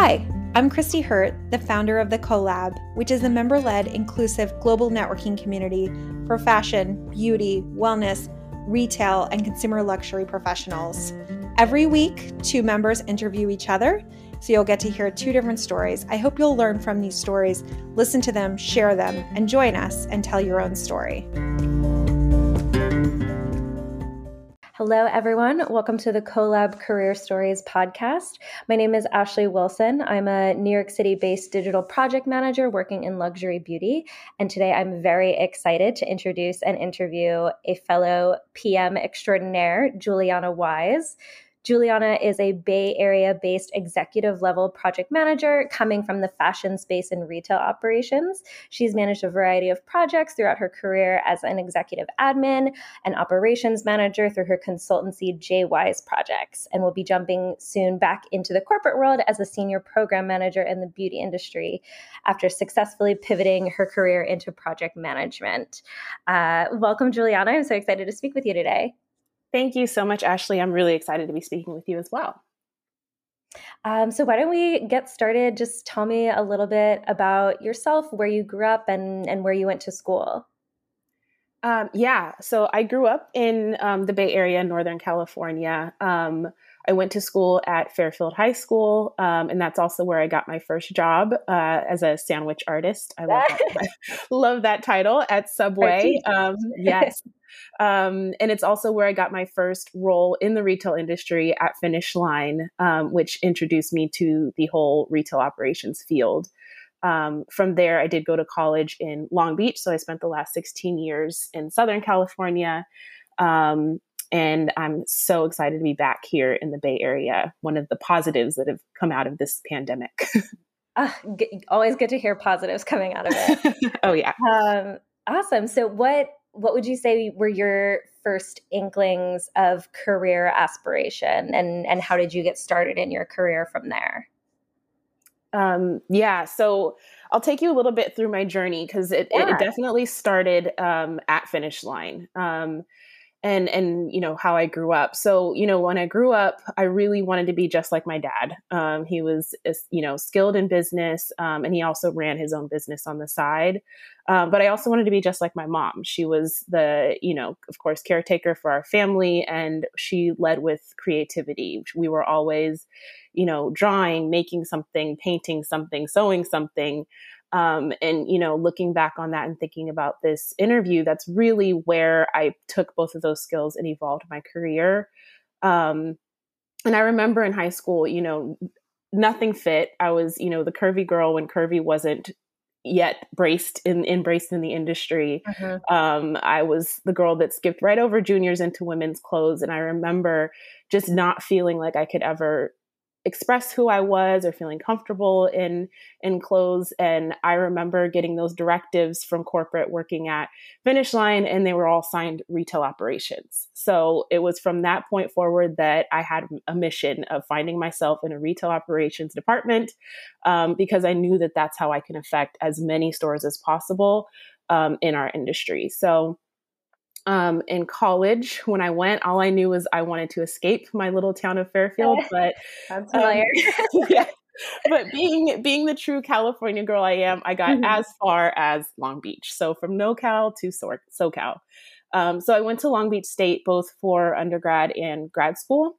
Hi, I'm Christy Hurt, the founder of the CoLab, which is a member led, inclusive global networking community for fashion, beauty, wellness, retail, and consumer luxury professionals. Every week, two members interview each other, so you'll get to hear two different stories. I hope you'll learn from these stories, listen to them, share them, and join us and tell your own story. Hello, everyone. Welcome to the CoLab Career Stories podcast. My name is Ashley Wilson. I'm a New York City based digital project manager working in luxury beauty. And today I'm very excited to introduce and interview a fellow PM extraordinaire, Juliana Wise. Juliana is a Bay Area based executive level project manager coming from the fashion space and retail operations. She's managed a variety of projects throughout her career as an executive admin and operations manager through her consultancy J Wise Projects, and will be jumping soon back into the corporate world as a senior program manager in the beauty industry after successfully pivoting her career into project management. Uh, welcome, Juliana. I'm so excited to speak with you today. Thank you so much, Ashley. I'm really excited to be speaking with you as well. Um, so, why don't we get started? Just tell me a little bit about yourself, where you grew up, and, and where you went to school. Um, yeah, so I grew up in um, the Bay Area, Northern California. I went to school at Fairfield High School, um, and that's also where I got my first job uh, as a sandwich artist. I love that, love that title at Subway. Um, yes. Um, and it's also where I got my first role in the retail industry at Finish Line, um, which introduced me to the whole retail operations field. Um, from there, I did go to college in Long Beach. So I spent the last 16 years in Southern California. Um, and I'm so excited to be back here in the Bay Area, one of the positives that have come out of this pandemic. uh, always good to hear positives coming out of it. oh, yeah. Um, awesome. So, what what would you say were your first inklings of career aspiration and and how did you get started in your career from there um, yeah so i'll take you a little bit through my journey because it, yeah. it, definitely started um, at finish line um, and and you know how I grew up. So you know when I grew up, I really wanted to be just like my dad. Um, he was you know skilled in business, um, and he also ran his own business on the side. Um, but I also wanted to be just like my mom. She was the you know of course caretaker for our family, and she led with creativity. We were always you know drawing, making something, painting something, sewing something. Um, and you know looking back on that and thinking about this interview that's really where i took both of those skills and evolved my career. Um, and i remember in high school you know nothing fit. I was you know the curvy girl when curvy wasn't yet braced in embraced in the industry. Mm-hmm. um, i was the girl that skipped right over juniors into women's clothes and i remember just not feeling like i could ever express who I was or feeling comfortable in in clothes. And I remember getting those directives from corporate working at Finish Line, and they were all signed retail operations. So it was from that point forward that I had a mission of finding myself in a retail operations department um, because I knew that that's how I can affect as many stores as possible um, in our industry. So um, in college when I went, all I knew was I wanted to escape my little town of Fairfield. But that's familiar. Um, yeah. But being being the true California girl I am, I got mm-hmm. as far as Long Beach. So from NoCal to so- SoCal. Um, so I went to Long Beach State both for undergrad and grad school.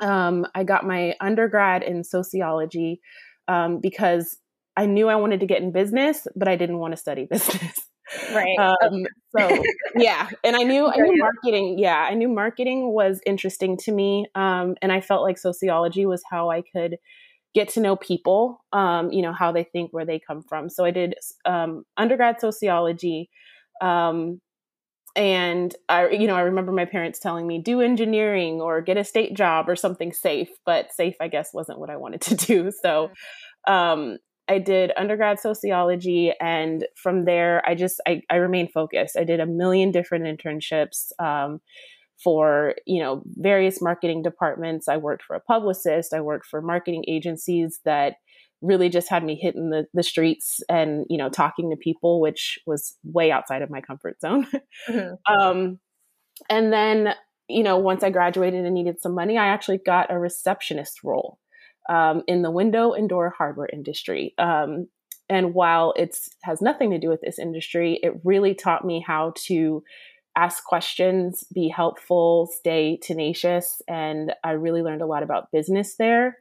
Um, I got my undergrad in sociology um, because I knew I wanted to get in business, but I didn't want to study business. Right. Um, so yeah, and I knew I knew marketing. Yeah, I knew marketing was interesting to me, um, and I felt like sociology was how I could get to know people. Um, you know how they think, where they come from. So I did um, undergrad sociology. Um, and I, you know, I remember my parents telling me do engineering or get a state job or something safe, but safe, I guess, wasn't what I wanted to do. So, mm. um, I did undergrad sociology, and from there, I just I, I remained focused. I did a million different internships um, for you know various marketing departments. I worked for a publicist. I worked for marketing agencies that really just had me hitting the, the streets and you know talking to people, which was way outside of my comfort zone. Mm-hmm. um, and then you know once I graduated and needed some money, I actually got a receptionist role um, in the window and door hardware industry. Um, and while it has nothing to do with this industry, it really taught me how to ask questions, be helpful, stay tenacious. And I really learned a lot about business there.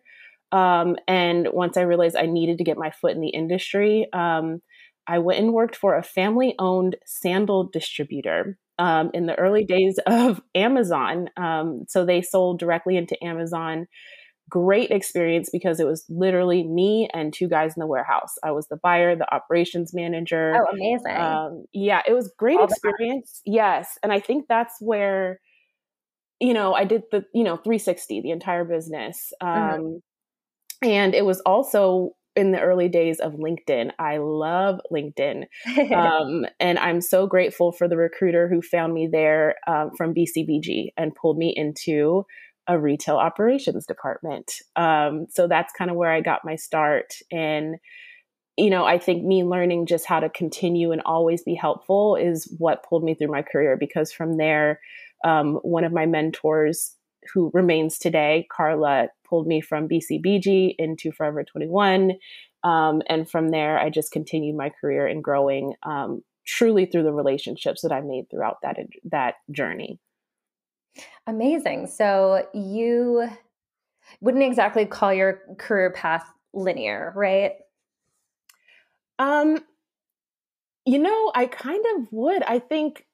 Um, and once I realized I needed to get my foot in the industry, um, I went and worked for a family owned sandal distributor um, in the early days of Amazon. Um, so they sold directly into Amazon great experience because it was literally me and two guys in the warehouse. I was the buyer, the operations manager. Oh, amazing. Um, yeah, it was great All experience. Yes. And I think that's where, you know, I did the, you know, 360, the entire business. Mm-hmm. Um, mm-hmm. And it was also in the early days of LinkedIn. I love LinkedIn. Um, and I'm so grateful for the recruiter who found me there um, from BCBG and pulled me into a retail operations department. Um, so that's kind of where I got my start. And, you know, I think me learning just how to continue and always be helpful is what pulled me through my career because from there, um, one of my mentors who remains today, Carla, pulled me from BCBG into Forever 21. Um, and from there, I just continued my career in growing um, truly through the relationships that I made throughout that, that journey. Amazing. So you wouldn't exactly call your career path linear, right? Um you know, I kind of would. I think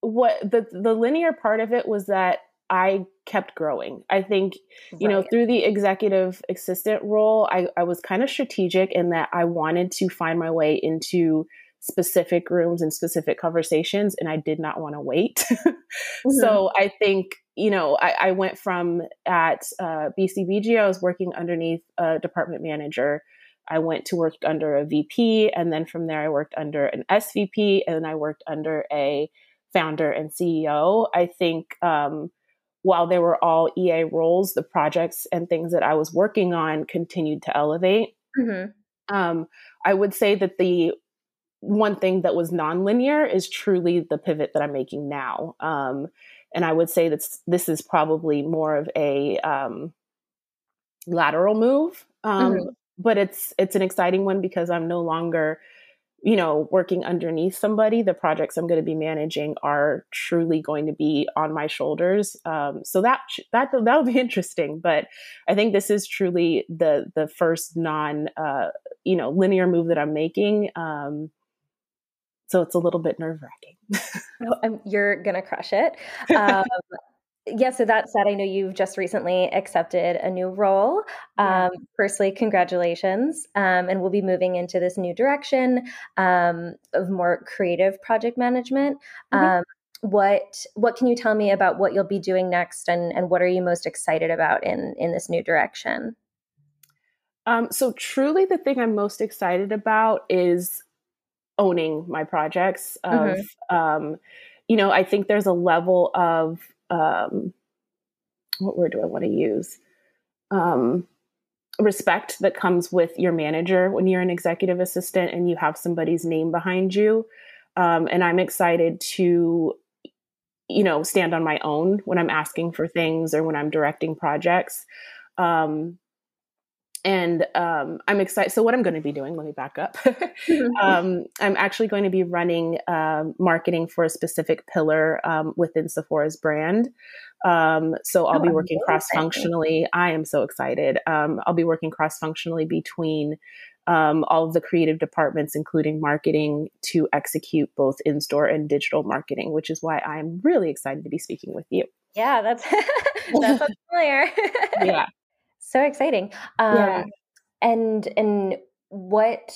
what the the linear part of it was that I kept growing. I think, you right. know, through the executive assistant role, I, I was kind of strategic in that I wanted to find my way into specific rooms and specific conversations, and I did not want to wait. mm-hmm. So I think you know, I, I went from at uh, BCBG, I was working underneath a department manager. I went to work under a VP, and then from there, I worked under an SVP, and then I worked under a founder and CEO. I think um, while they were all EA roles, the projects and things that I was working on continued to elevate. Mm-hmm. Um, I would say that the one thing that was nonlinear is truly the pivot that I'm making now. Um, and I would say that this is probably more of a um, lateral move, um, mm-hmm. but it's it's an exciting one because I'm no longer, you know, working underneath somebody. The projects I'm going to be managing are truly going to be on my shoulders. Um, so that that that'll be interesting. But I think this is truly the the first non uh, you know linear move that I'm making. Um, so it's a little bit nerve wracking. oh, you're gonna crush it. Um, yeah. So that said, I know you've just recently accepted a new role. Um, Firstly, congratulations, um, and we'll be moving into this new direction um, of more creative project management. Mm-hmm. Um, what what can you tell me about what you'll be doing next, and and what are you most excited about in in this new direction? Um, so truly, the thing I'm most excited about is owning my projects of mm-hmm. um, you know i think there's a level of um, what word do i want to use? Um, respect that comes with your manager when you're an executive assistant and you have somebody's name behind you. Um, and i'm excited to you know stand on my own when i'm asking for things or when i'm directing projects. Um, and um, I'm excited. So, what I'm going to be doing, let me back up. Mm-hmm. um, I'm actually going to be running um, marketing for a specific pillar um, within Sephora's brand. Um, so, I'll oh, be working cross functionally. I am so excited. Um, I'll be working cross functionally between all of the creative departments, including marketing, to execute both in store and digital marketing, which is why I'm really excited to be speaking with you. Yeah, that's that's familiar. yeah so exciting um yeah. and and what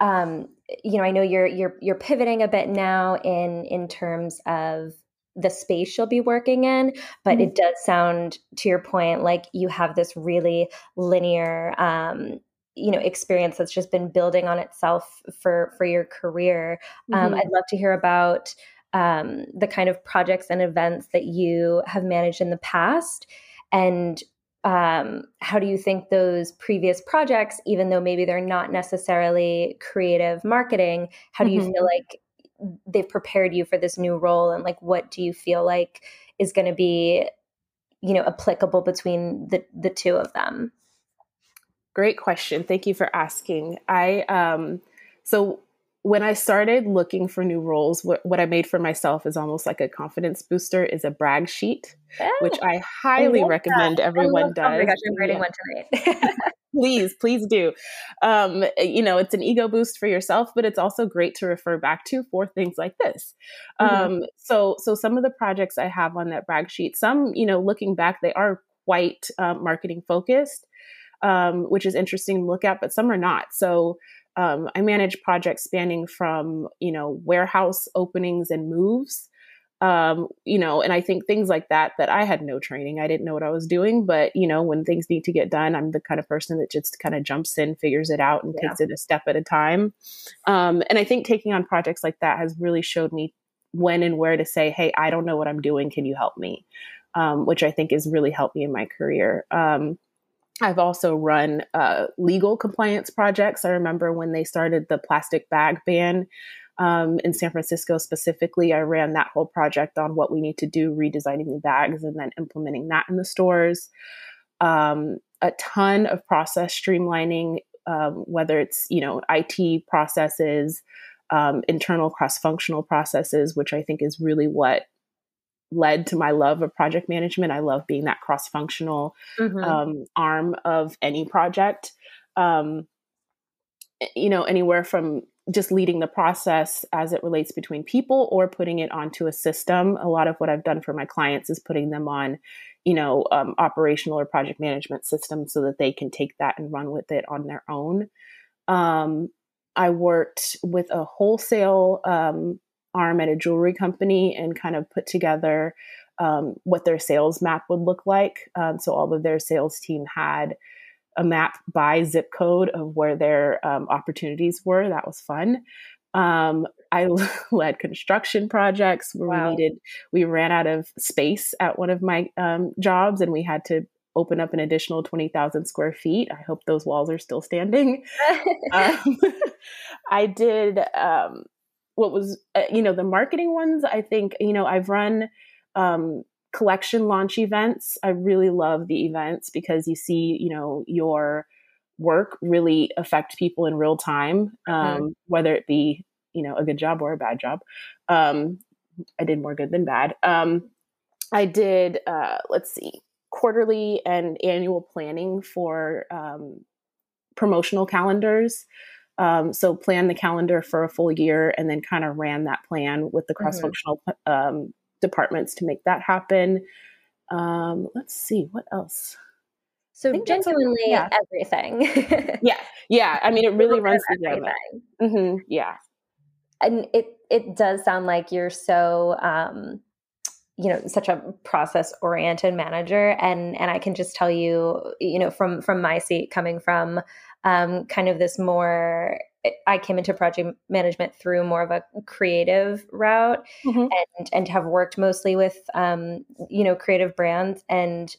um you know i know you're you're you're pivoting a bit now in in terms of the space you'll be working in but mm-hmm. it does sound to your point like you have this really linear um you know experience that's just been building on itself for for your career um, mm-hmm. i'd love to hear about um, the kind of projects and events that you have managed in the past and um, how do you think those previous projects, even though maybe they're not necessarily creative marketing, how do you mm-hmm. feel like they've prepared you for this new role? And like, what do you feel like is going to be you know applicable between the the two of them great question thank you for asking i um so when I started looking for new roles, what, what I made for myself is almost like a confidence booster is a brag sheet, oh, which I highly I recommend that. everyone does. Oh my gosh, I'm writing yeah. one tonight. please, please do. Um, you know, it's an ego boost for yourself, but it's also great to refer back to for things like this. Mm-hmm. Um, so, so some of the projects I have on that brag sheet, some, you know, looking back, they are quite um, marketing focused, um, which is interesting to look at, but some are not. So um, I manage projects spanning from, you know, warehouse openings and moves. Um, you know, and I think things like that, that I had no training. I didn't know what I was doing, but you know, when things need to get done, I'm the kind of person that just kind of jumps in, figures it out and yeah. takes it a step at a time. Um, and I think taking on projects like that has really showed me when and where to say, Hey, I don't know what I'm doing. Can you help me? Um, which I think has really helped me in my career. Um, I've also run uh, legal compliance projects. I remember when they started the plastic bag ban um, in San Francisco specifically, I ran that whole project on what we need to do, redesigning the bags and then implementing that in the stores. Um, a ton of process streamlining, um, whether it's you know IT processes, um, internal cross-functional processes, which I think is really what led to my love of project management. I love being that cross functional mm-hmm. um, arm of any project. Um, you know, anywhere from just leading the process as it relates between people or putting it onto a system. A lot of what I've done for my clients is putting them on, you know, um, operational or project management systems so that they can take that and run with it on their own. Um, I worked with a wholesale um, arm at a jewelry company and kind of put together um, what their sales map would look like. Um, so all of their sales team had a map by zip code of where their um, opportunities were. That was fun. Um, I led construction projects where wow. we needed, we ran out of space at one of my um, jobs and we had to open up an additional 20,000 square feet. I hope those walls are still standing. um, I did um, what was uh, you know the marketing ones i think you know i've run um, collection launch events i really love the events because you see you know your work really affect people in real time mm-hmm. um, mm-hmm. whether it be you know a good job or a bad job um, i did more good than bad um, i did uh, let's see quarterly and annual planning for um, promotional calendars um, so plan the calendar for a full year and then kind of ran that plan with the mm-hmm. cross-functional mm-hmm. um, departments to make that happen. Um, let's see what else. So genuinely yeah. everything. yeah, yeah. I mean, it really runs together. Mm-hmm. Yeah, and it it does sound like you're so um, you know such a process oriented manager and and i can just tell you you know from from my seat coming from um, kind of this more I came into project management through more of a creative route mm-hmm. and and have worked mostly with um, you know creative brands and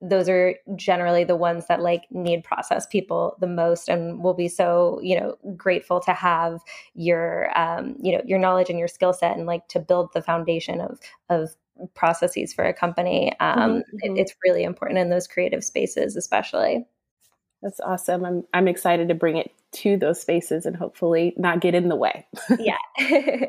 those are generally the ones that like need process people the most and will be so you know grateful to have your um, you know your knowledge and your skill set and like to build the foundation of of processes for a company um, mm-hmm. it, mm-hmm. it's really important in those creative spaces especially that's awesome. I'm I'm excited to bring it to those spaces and hopefully not get in the way. yeah.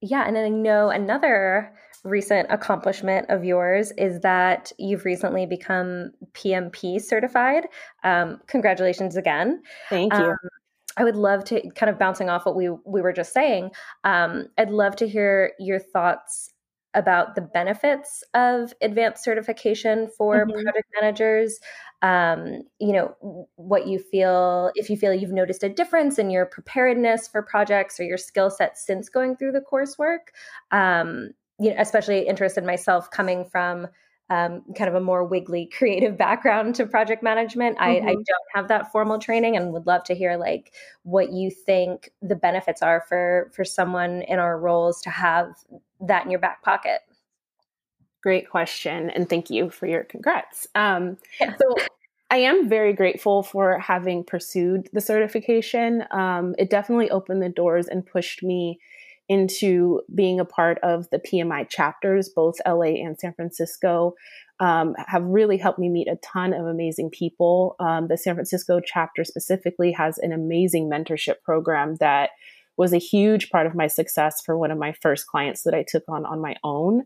yeah, and then I know another recent accomplishment of yours is that you've recently become PMP certified. Um, congratulations again. Thank you. Um, I would love to kind of bouncing off what we we were just saying. Um, I'd love to hear your thoughts about the benefits of advanced certification for mm-hmm. project managers um, you know what you feel if you feel you've noticed a difference in your preparedness for projects or your skill set since going through the coursework um, you know especially interested myself coming from um, kind of a more wiggly creative background to project management. I, mm-hmm. I, don't have that formal training and would love to hear like what you think the benefits are for for someone in our roles to have that in your back pocket. Great question, and thank you for your congrats. Um, yeah. So I am very grateful for having pursued the certification. Um, it definitely opened the doors and pushed me into being a part of the PMI chapters, both LA and San Francisco. um, have really helped me meet a ton of amazing people. Um, the San Francisco chapter specifically has an amazing mentorship program that was a huge part of my success for one of my first clients that I took on on my own.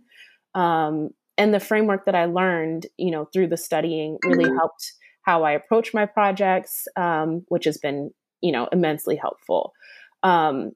Um, and the framework that I learned, you know, through the studying really mm-hmm. helped how I approach my projects, um, which has been, you know, immensely helpful. Um,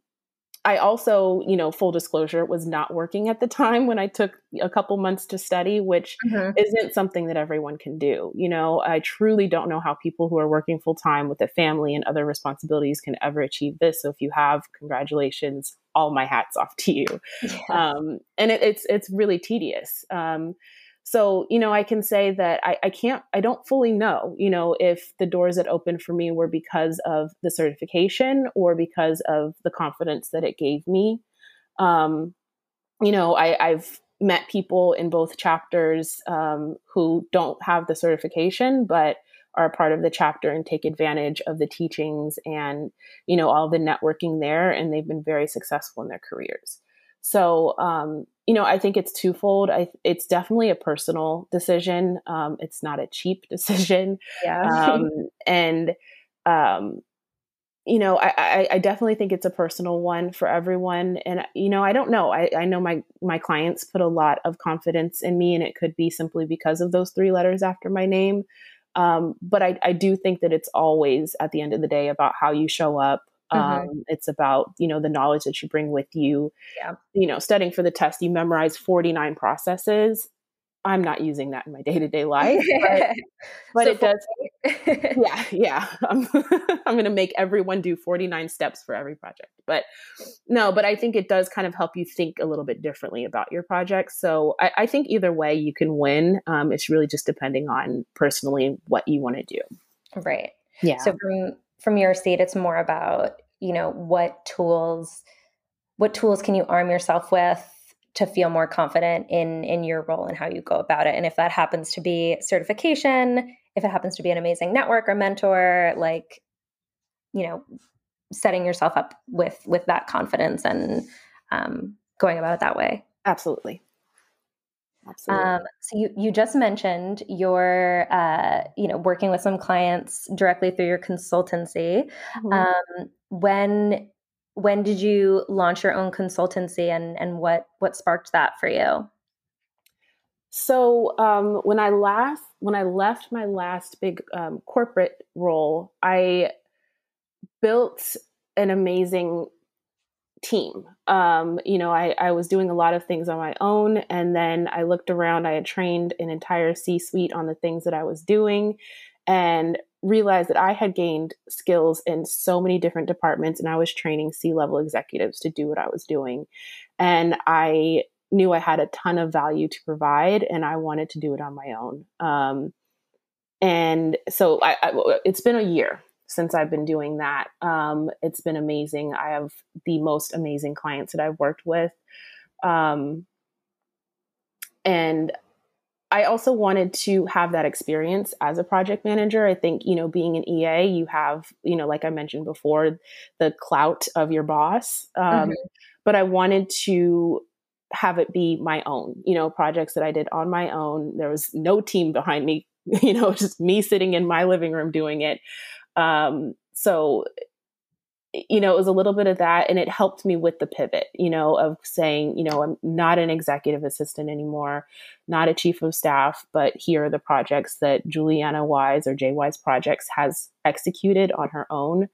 I also, you know, full disclosure, was not working at the time when I took a couple months to study, which mm-hmm. isn't something that everyone can do. You know, I truly don't know how people who are working full time with a family and other responsibilities can ever achieve this. So if you have, congratulations, all my hats off to you. Yeah. Um, and it, it's it's really tedious. Um, so, you know, I can say that I, I can't, I don't fully know, you know, if the doors that opened for me were because of the certification or because of the confidence that it gave me. Um, you know, I, I've met people in both chapters um, who don't have the certification, but are part of the chapter and take advantage of the teachings and, you know, all the networking there. And they've been very successful in their careers. So, um, you know, I think it's twofold. I, it's definitely a personal decision. Um, it's not a cheap decision. Yeah. um, and, um, you know, I, I, I, definitely think it's a personal one for everyone. And, you know, I don't know. I, I know my, my clients put a lot of confidence in me, and it could be simply because of those three letters after my name. Um, but I, I do think that it's always, at the end of the day, about how you show up, Mm-hmm. Um, it's about, you know, the knowledge that you bring with you. Yeah. You know, studying for the test, you memorize 49 processes. I'm not using that in my day to day life, but, but it does. yeah, yeah. I'm, I'm going to make everyone do 49 steps for every project. But no, but I think it does kind of help you think a little bit differently about your project. So I, I think either way you can win. Um, it's really just depending on personally what you want to do. Right. Yeah. So from from your seat, it's more about you know what tools what tools can you arm yourself with to feel more confident in in your role and how you go about it. And if that happens to be certification if it happens to be an amazing network or mentor like you know setting yourself up with with that confidence and um, going about it that way. Absolutely Absolutely. Um, so you you just mentioned your uh, you know working with some clients directly through your consultancy. Mm-hmm. Um, when when did you launch your own consultancy and and what what sparked that for you? So um, when I last when I left my last big um, corporate role, I built an amazing team. Um, you know, I, I was doing a lot of things on my own, and then I looked around. I had trained an entire C suite on the things that I was doing, and realized that I had gained skills in so many different departments, and I was training C level executives to do what I was doing. And I knew I had a ton of value to provide, and I wanted to do it on my own. Um, and so I, I, it's been a year since I've been doing that. Um, it's been amazing. I have the most amazing clients that I've worked with. Um, and I also wanted to have that experience as a project manager. I think, you know, being an EA, you have, you know, like I mentioned before, the clout of your boss. Um, mm-hmm. But I wanted to have it be my own, you know, projects that I did on my own. There was no team behind me, you know, just me sitting in my living room doing it. Um, so, you know, it was a little bit of that, and it helped me with the pivot, you know, of saying, you know, I'm not an executive assistant anymore, not a chief of staff, but here are the projects that Juliana Wise or J Wise Projects has executed on her own.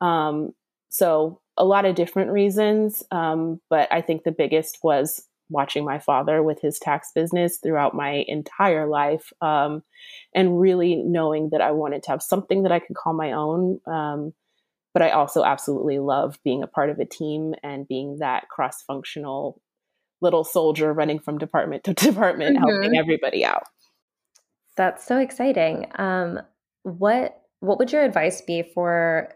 Um, so, a lot of different reasons, um, but I think the biggest was watching my father with his tax business throughout my entire life um, and really knowing that I wanted to have something that I could call my own. Um, but I also absolutely love being a part of a team and being that cross functional little soldier running from department to department, mm-hmm. helping everybody out. That's so exciting. Um, what what would your advice be for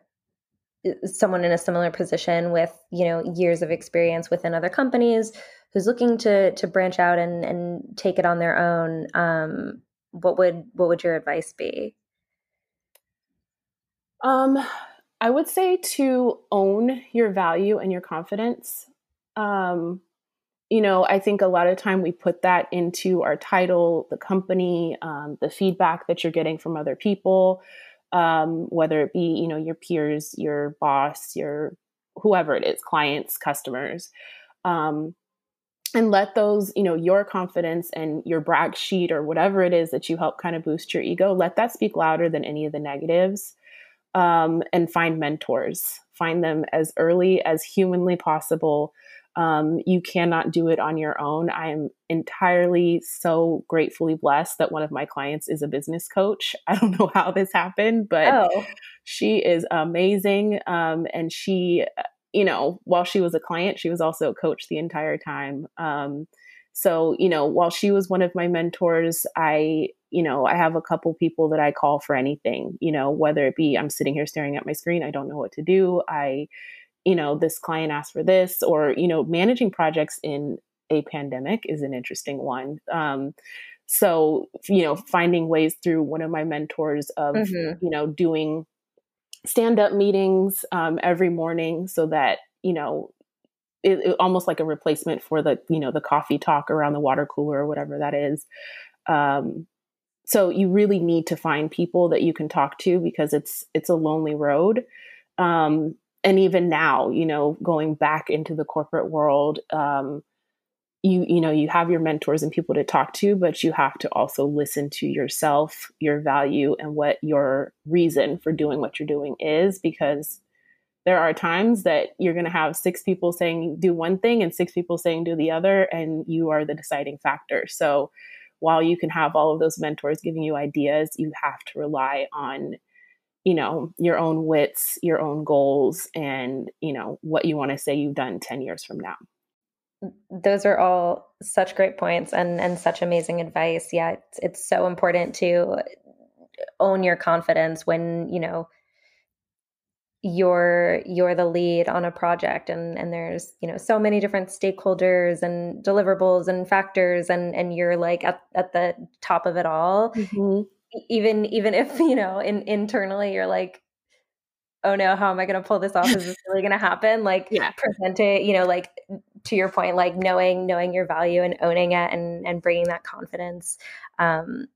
uh, someone in a similar position with you know years of experience within other companies who's looking to to branch out and and take it on their own um, what would what would your advice be um i would say to own your value and your confidence um you know, I think a lot of time we put that into our title, the company, um, the feedback that you're getting from other people, um, whether it be, you know, your peers, your boss, your whoever it is, clients, customers. Um, and let those, you know, your confidence and your brag sheet or whatever it is that you help kind of boost your ego, let that speak louder than any of the negatives. Um, and find mentors, find them as early as humanly possible um, you cannot do it on your own. I am entirely so gratefully blessed that one of my clients is a business coach. I don't know how this happened, but oh. she is amazing. Um, and she, you know, while she was a client, she was also a coach the entire time. Um, so, you know, while she was one of my mentors, I, you know, I have a couple people that I call for anything, you know, whether it be I'm sitting here staring at my screen, I don't know what to do. I, you know, this client asked for this, or, you know, managing projects in a pandemic is an interesting one. Um, so, you know, finding ways through one of my mentors of, mm-hmm. you know, doing stand up meetings um, every morning so that, you know, it, it, almost like a replacement for the, you know, the coffee talk around the water cooler or whatever that is. Um, so you really need to find people that you can talk to because it's it's a lonely road um, and even now, you know, going back into the corporate world, um, you you know you have your mentors and people to talk to, but you have to also listen to yourself, your value, and what your reason for doing what you're doing is, because there are times that you're going to have six people saying do one thing and six people saying do the other, and you are the deciding factor. So while you can have all of those mentors giving you ideas, you have to rely on you know your own wits your own goals and you know what you want to say you've done 10 years from now those are all such great points and and such amazing advice. Yeah it's, it's so important to own your confidence when you know you're you're the lead on a project and and there's you know so many different stakeholders and deliverables and factors and and you're like at, at the top of it all. Mm-hmm. Even even if you know in, internally you're like oh no how am i going to pull this off? Is this really going to happen? Like yeah. present it you know like to your point like knowing knowing your value and owning it and and bringing that confidence um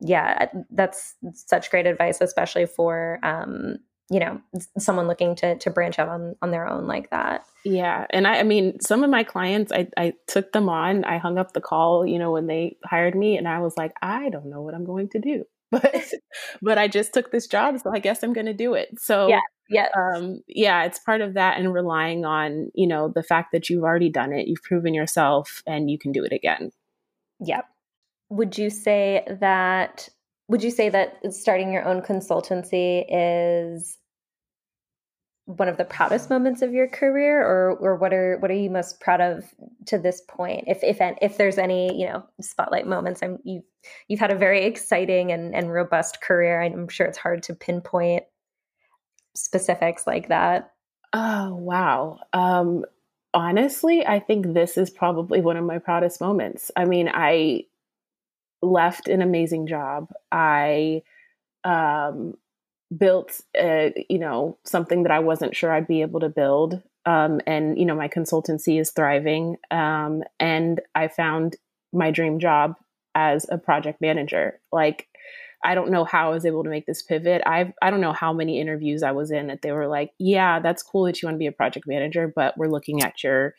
yeah that's such great advice especially for um you know someone looking to to branch out on on their own like that. Yeah and i i mean some of my clients i i took them on i hung up the call you know when they hired me and i was like i don't know what i'm going to do. But but I just took this job, so I guess I'm going to do it. So yeah, yeah, um, yeah, it's part of that, and relying on you know the fact that you've already done it, you've proven yourself, and you can do it again. Yeah. Would you say that? Would you say that starting your own consultancy is one of the proudest moments of your career or or what are what are you most proud of to this point if if if there's any you know spotlight moments i'm you you've had a very exciting and and robust career i'm sure it's hard to pinpoint specifics like that oh wow um honestly i think this is probably one of my proudest moments i mean i left an amazing job i um built a, you know something that I wasn't sure I'd be able to build. Um, and you know my consultancy is thriving. Um, and I found my dream job as a project manager. Like I don't know how I was able to make this pivot. I've I don't know how many interviews I was in that they were like, "Yeah, that's cool that you want to be a project manager, but we're looking at your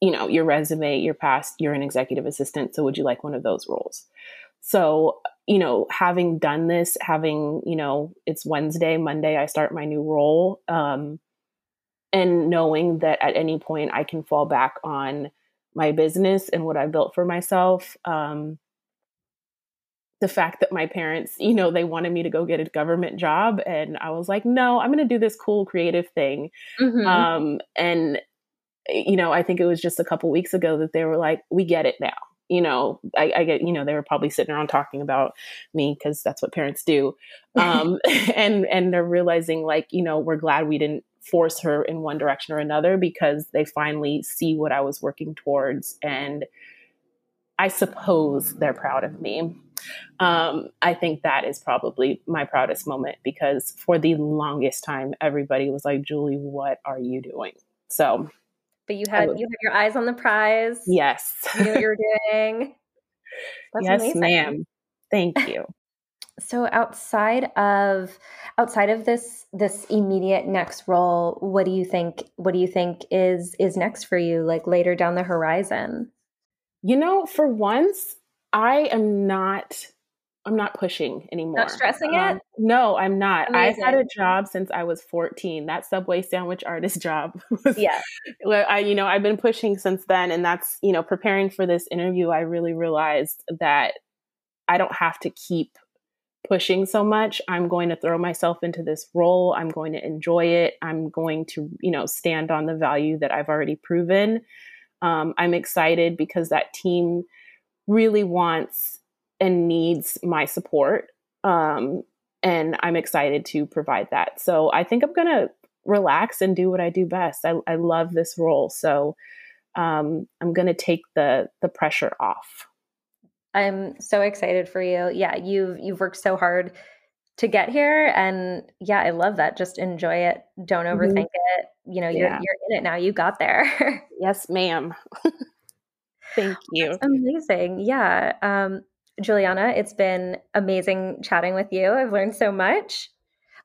you know, your resume, your past, you're an executive assistant, so would you like one of those roles?" So you know, having done this, having, you know, it's Wednesday, Monday, I start my new role. Um, and knowing that at any point I can fall back on my business and what I built for myself. Um, the fact that my parents, you know, they wanted me to go get a government job. And I was like, no, I'm going to do this cool creative thing. Mm-hmm. Um, and, you know, I think it was just a couple weeks ago that they were like, we get it now you know, I, I, get, you know, they were probably sitting around talking about me because that's what parents do. Um, and, and they're realizing like, you know, we're glad we didn't force her in one direction or another because they finally see what I was working towards. And I suppose they're proud of me. Um, I think that is probably my proudest moment because for the longest time, everybody was like, Julie, what are you doing? So but you had you had your eyes on the prize. Yes. You knew what you were doing. That's yes, amazing. ma'am. Thank you. So outside of outside of this this immediate next role, what do you think what do you think is is next for you like later down the horizon? You know, for once I am not I'm not pushing anymore. Not stressing um, it? No, I'm not. Amazing. I've had a job since I was 14. That Subway sandwich artist job. Was, yeah. Well, I, you know, I've been pushing since then. And that's, you know, preparing for this interview, I really realized that I don't have to keep pushing so much. I'm going to throw myself into this role. I'm going to enjoy it. I'm going to, you know, stand on the value that I've already proven. Um, I'm excited because that team really wants and needs my support. Um, and I'm excited to provide that. So I think I'm going to relax and do what I do best. I, I love this role. So um, I'm going to take the, the pressure off. I'm so excited for you. Yeah, you've you've worked so hard to get here and yeah, I love that. Just enjoy it. Don't mm-hmm. overthink mm-hmm. it. You know, you're yeah. you're in it now. You got there. yes, ma'am. Thank you. That's amazing. Yeah. Um, Juliana, it's been amazing chatting with you. I've learned so much.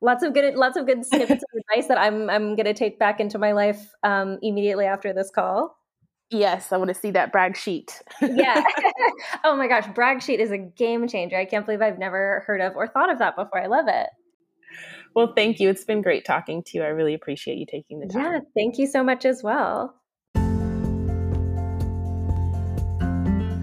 Lots of good, lots of good snippets of advice that I'm I'm going to take back into my life um, immediately after this call. Yes, I want to see that brag sheet. yeah. oh my gosh, brag sheet is a game changer. I can't believe I've never heard of or thought of that before. I love it. Well, thank you. It's been great talking to you. I really appreciate you taking the time. Yeah, thank you so much as well.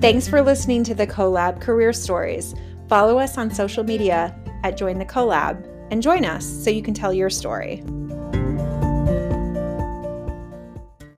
Thanks for listening to the CoLab Career Stories. Follow us on social media at Join the CoLab and join us so you can tell your story.